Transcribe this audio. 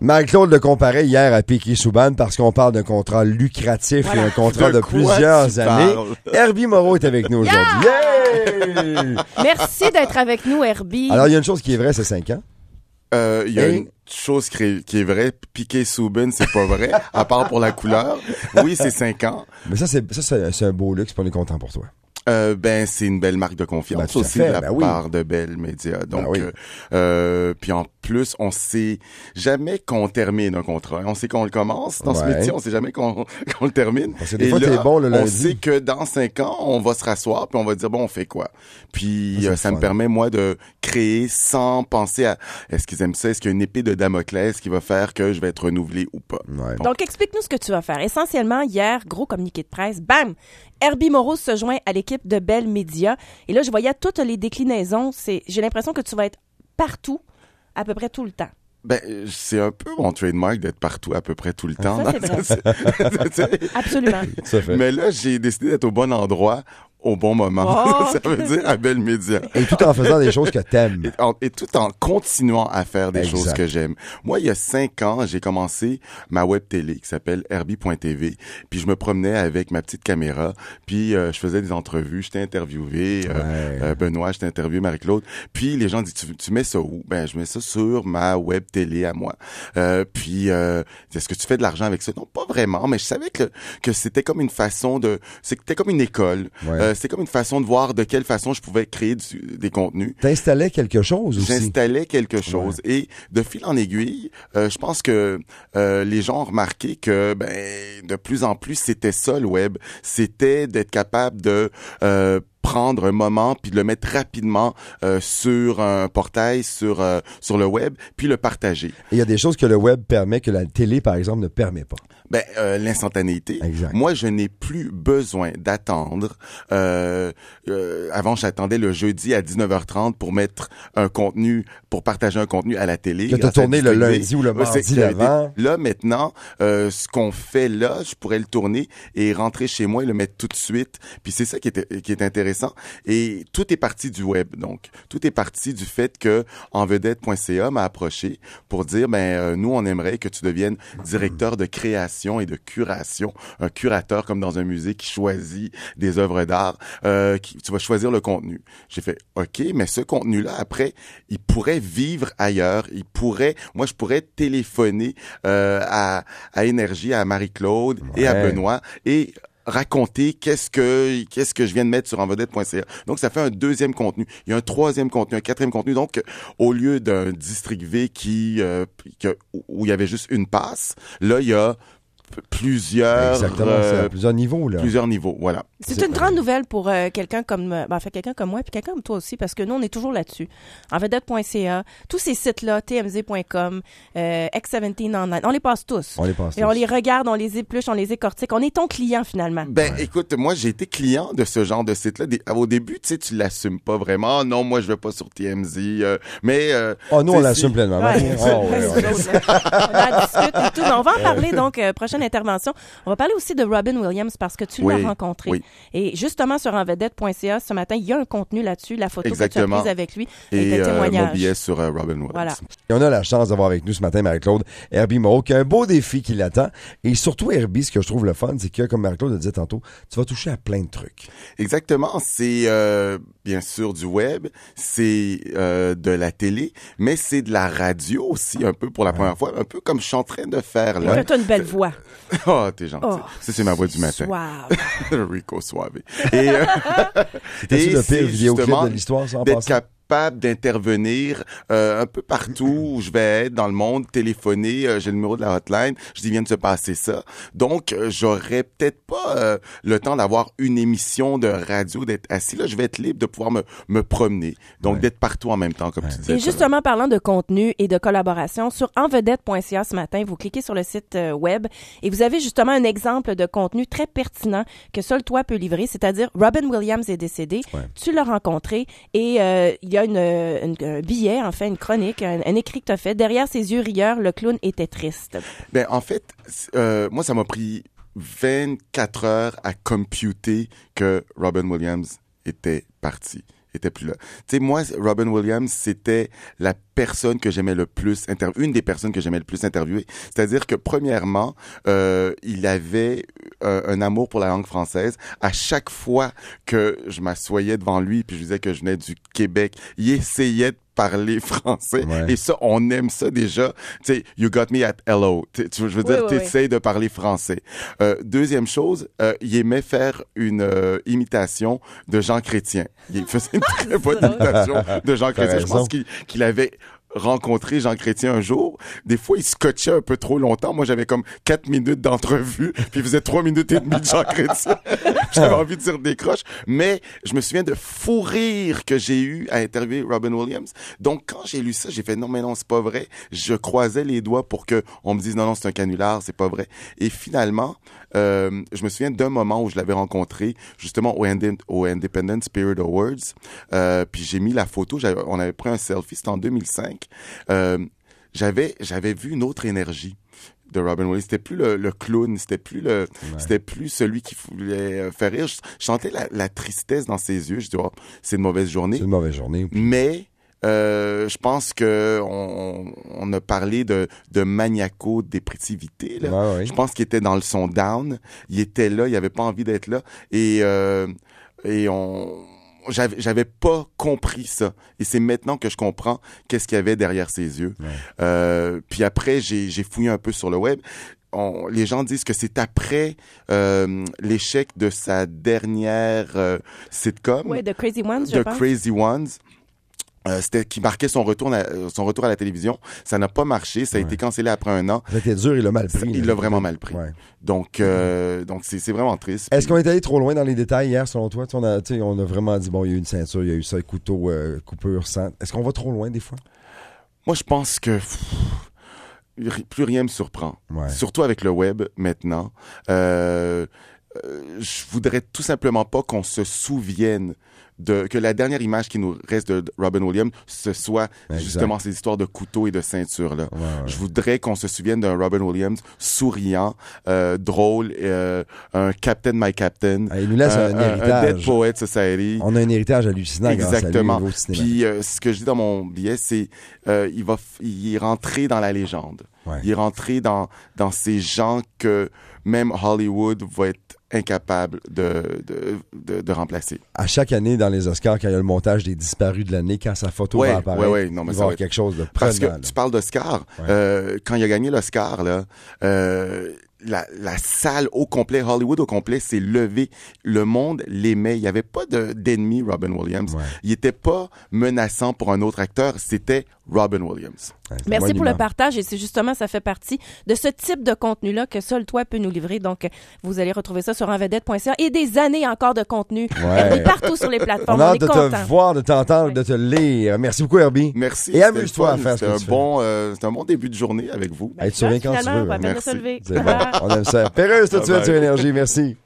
Marie-Claude le comparait hier à Piquet Souban parce qu'on parle d'un contrat lucratif et un contrat De plusieurs années. parles? Herbie Moreau est avec nous aujourd'hui. Yeah! Merci d'être avec nous, Herbie. Alors, il y a une chose qui est vraie, c'est 5 ans. Euh, Il y a Et- une chose qui est, qui est vraie, piqué Souben, c'est pas vrai, à part pour la couleur. Oui, c'est 5 ans. Mais ça, c'est, ça, c'est, c'est un beau luxe, puis on est content pour toi. Euh, ben, c'est une belle marque de Ben, confiance à aussi fait, de la ben oui. part de Bell Media. Donc, oui. euh, euh, puis en plus, on sait jamais qu'on termine un contrat. On sait qu'on le commence dans ce métier, on sait jamais qu'on le termine. Parce que des Et fois, là, t'es bon le on sait que dans cinq ans, on va se rasseoir puis on va dire bon, on fait quoi? Puis Ça, euh, ça me permet moi de créer sans penser à est-ce qu'ils aiment ça, est-ce qu'il y a une épée de Damoclès qui va faire que je vais être renouvelé ou pas? Ouais. Donc, explique-nous ce que tu vas faire. Essentiellement, hier, gros communiqué de presse, bam! Herbie Moreau se joint à l'équipe de Bell Media. Et là, je voyais toutes les déclinaisons. C'est, j'ai l'impression que tu vas être partout, à peu près tout le temps. Ben, c'est un peu mon trademark d'être partout à peu près tout le temps. Ça, c'est vrai. Tu sais, Absolument. Ça fait. Mais là, j'ai décidé d'être au bon endroit au bon moment. Oh, ça veut dire à Belle Média. Et tout en faisant des choses que t'aimes. Et, en- et tout en continuant à faire des Exact. choses que j'aime. Moi, il y a cinq ans, j'ai commencé ma web télé qui s'appelle Herbie.tv. Puis je me promenais avec ma petite caméra, puis euh, je faisais des entrevues, j'étais interviewé, euh, Ouais. euh, Benoît, j'étais interviewé, Marie-Claude. Puis les gens disent, tu, tu mets ça où? Ben, je mets ça sur ma web télé à moi. Euh, puis, euh, est-ce que tu fais de l'argent avec ça? Non, pas vraiment, mais je savais que, que c'était comme une façon de... C'était comme une école. Ouais. C'était comme une façon de voir de quelle façon je pouvais créer du- des contenus. T'installais quelque chose aussi. J'installais quelque chose et de fil en aiguille, euh, je pense que euh, les gens ont remarqué que ben de plus en plus c'était ça le web, c'était d'être capable de euh, prendre un moment puis de le mettre rapidement euh, sur un portail sur euh, sur le web puis le partager. Il y a des choses que le web permet que la télé, par exemple, ne permet pas. Ben euh, l'instantanéité. Exact. Moi, je n'ai plus besoin d'attendre. Euh, euh, avant, j'attendais le jeudi à 19h30 pour mettre un contenu, pour partager un contenu à la télé. Que t'as tourné le lundi ou le mardi. Là, maintenant, euh, ce qu'on fait là, je pourrais le tourner et rentrer chez moi et le mettre tout de suite. Puis c'est ça qui est, qui est intéressant. Et tout est parti du web. Donc, tout est parti du fait que envedette.ca m'a approché pour dire, ben, euh, nous, on aimerait que tu deviennes directeur de création et de curation, un curateur comme dans un musée qui choisit des œuvres d'art. Euh, qui, tu vas choisir le contenu. J'ai fait, ok, mais ce contenu-là, après, il pourrait vivre ailleurs. Il pourrait, moi, je pourrais téléphoner euh, à, à Énergie, à Marie-Claude et à. Benoît et raconter qu'est-ce que qu'est-ce que je viens de mettre sur envedette.ca. Donc ça fait un deuxième contenu. Il y a un troisième contenu, un quatrième contenu. Donc au lieu d'un district V qui, euh, qui où il y avait juste une passe, là il y a plusieurs Exactement, euh, c'est à plusieurs niveaux, là. plusieurs niveaux. Voilà. C'est une grande nouvelle pour euh, quelqu'un comme euh, ben, en fait, quelqu'un comme moi puis quelqu'un comme toi aussi parce que nous on est toujours là-dessus. En vedette.ca, tous ces sites-là, tmz.com, euh, X17 online, on les passe tous. On les passe Et on tous. les regarde, on les épluche, on les écortique. On est ton client finalement. Ben, écoute, moi, j'ai été client de ce genre de site-là. Au début, tu sais, tu l'assumes pas vraiment. Non, moi, je vais pas sur TMZ. euh, mais, euh, Oh, nous, on l'assume si- pleinement. Ouais, Oh, ouais, là. On en discute et tout. Mais on va en parler donc euh, prochaine intervention. On va parler aussi de Robin Williams parce que tu Oui, l'as rencontré. oui. Et justement sur envedette.ca ce matin, il y a un contenu là-dessus, la photo que tu as prise avec lui et, Et euh, mon témoignage. billet sur euh, Robin Williams. Voilà. Et on a la chance d'avoir avec nous ce matin Marie-Claude Herbie Moreau, qui a un beau défi qui l'attend. Et surtout, Herbie, ce que je trouve le fun, c'est que, comme Marie-Claude le disait tantôt, tu vas toucher à plein de trucs. Exactement. C'est euh, bien sûr du web, c'est euh, de la télé, mais c'est de la radio aussi, un peu pour la première fois, un peu comme je suis en train de faire là. Fais-toi une belle voix. Oh, t'es gentil. Oh, Ça, c'est ma voix du matin. Suave. Rico Suave. Et, euh, C'était-tu et le c'est pire vidéoclip de l'histoire, d'être passant? Capable d'intervenir euh, un peu partout où je vais être dans le monde, téléphoner, euh, j'ai le numéro de la hotline, je dis vient de se passer ça. Donc euh, j'aurais peut-être pas euh, le temps d'avoir une émission de radio, d'être assis là, je vais être libre de pouvoir me, me promener. Donc Ouais. d'être partout en même temps comme tu disais. Et justement, parlant de contenu et de collaboration, sur envedette.ca ce matin, vous cliquez sur le site euh, web et vous avez justement un exemple de contenu très pertinent que seul toi peux livrer, c'est-à-dire Robin Williams est décédé, Ouais. tu l'as rencontré et euh, il y a une, un billet, en fait, une chronique, un, écrit que tu as fait. Derrière ses yeux rieurs, le clown était triste. Ben, en fait, euh, moi, ça m'a pris 24 heures à computer que Robin Williams était parti. était plus là. Tu sais, moi, Robin Williams, c'était la personne que j'aimais le plus interviewer, une des personnes que j'aimais le plus interviewer. C'est-à-dire que premièrement, euh, il avait euh, un amour pour la langue française. À chaque fois que je m'assoyais devant lui puis je disais que je venais du Québec, il essayait de parler français. Ouais. Et ça, on aime ça déjà. Tu sais, you got me at hello. Tu tu- je veux dire, Oui, oui, t'essayes de parler français. Euh, deuxième chose, euh, il aimait faire une euh, imitation de Jean Chrétien. Il faisait une très bonne imitation de Jean Chrétien. Je pense qu'il qu'il avait rencontré Jean Chrétien un jour. Des fois, il scotchait un peu trop longtemps. Moi, j'avais comme quatre minutes d'entrevue, puis il faisait trois minutes et demie de Jean Chrétien. j'avais envie de dire des croches. Mais je me souviens de fou rire que j'ai eu à interviewer Robin Williams. Donc, quand j'ai lu ça, j'ai fait non, mais non, c'est pas vrai. Je croisais les doigts pour que on me dise non, non, c'est un canular, c'est pas vrai. Et finalement, euh, je me souviens d'un moment où je l'avais rencontré justement au, Independent Spirit Awards. Euh, puis j'ai mis la photo. On avait pris un selfie. C'était en 2005. Euh, j'avais j'avais vu une autre énergie de Robin Williams. C'était plus le, le clown, c'était plus le, c'était plus celui qui voulait euh, faire rire. Je, je sentais la, la tristesse dans ses yeux. Je dis, oh, c'est une mauvaise journée. C'est une mauvaise journée. Mais euh, je pense que on, on a parlé de, de maniaco-dépressivité. là. Ouais, ouais. Je pense qu'il était dans le son down. Il était là, il avait pas envie d'être là. Et, euh, et on j'avais j'avais pas compris ça. Et c'est maintenant que je comprends qu'est-ce qu'il y avait derrière ses yeux. Euh, puis après j'ai j'ai fouillé un peu sur le web. On- les gens disent que c'est après euh, l'échec de sa dernière euh, sitcom. Ouais, The Crazy Ones, je The pense. Crazy Ones. Euh, c'était qui marquait son retour, à- son retour à la télévision. Ça n'a pas marché. Ça a été cancellé après un an. C'était dur, il l'a mal pris. Il l'a vraiment mal pris. Ouais. Donc, euh, donc c'est vraiment triste. Est-ce Puis- qu'on est allé trop loin dans les détails hier, selon toi? On a, on a vraiment dit, bon, il y a eu une ceinture, il y a eu ça, couteau, euh, coupure, sang. Est-ce qu'on va trop loin des fois? Moi, je pense que pff, plus rien me surprend. Ouais. Surtout avec le web maintenant. Euh, euh, je voudrais tout simplement pas qu'on se souvienne de que la dernière image qui nous reste de Robin Williams ce soit Exact. justement ces histoires de couteau et de ceinture là. Ouais, ouais. Je voudrais qu'on se souvienne d'un Robin Williams souriant, euh, drôle, euh, un Captain My Captain, Ah, il nous laisse un, un, un héritage. Dead Poet Society. On a un héritage hallucinant Exactement. grâce à lui. Puis euh, ce que je dis dans mon billet, c'est euh, il va, il est rentré dans la légende. Ouais. Il est rentré dans dans ces gens que même Hollywood va être incapable de de, de, de remplacer. À chaque année, dans les Oscars, quand il y a le montage des disparus de l'année, quand sa photo Ouais, va apparaître, ouais, ouais, non, mais il va ça avoir quelque chose de Parce prenant. que là. tu parles d'Oscar. Euh, quand il a gagné l'Oscar, là, euh, la, la salle au complet, Hollywood au complet, s'est levée. Le monde l'aimait. Il n'y avait pas de- d'ennemi, Robin Williams. Ouais. Il était pas menaçant pour un autre acteur. C'était Robin Williams. Ouais, c'est Merci pour le partage et c'est justement, ça fait partie de ce type de contenu-là que seul toi peut nous livrer. Donc, vous allez retrouver ça sur envedette.ca et des années encore de contenu Ouais. Partout sur les On plateformes. a On, hâte est de content. te voir, de t'entendre, de te lire. Merci beaucoup, Herbie. Merci. Et amuse-toi à faire ce C'était que un tu fais. bon, euh, c'était un bon début de journée avec vous. Hey, tu reviens quand tu veux. on va hein. bien Merci. se lever. C'est bon. On aime ça. Perreuse tout de suite sur Énergie. Merci.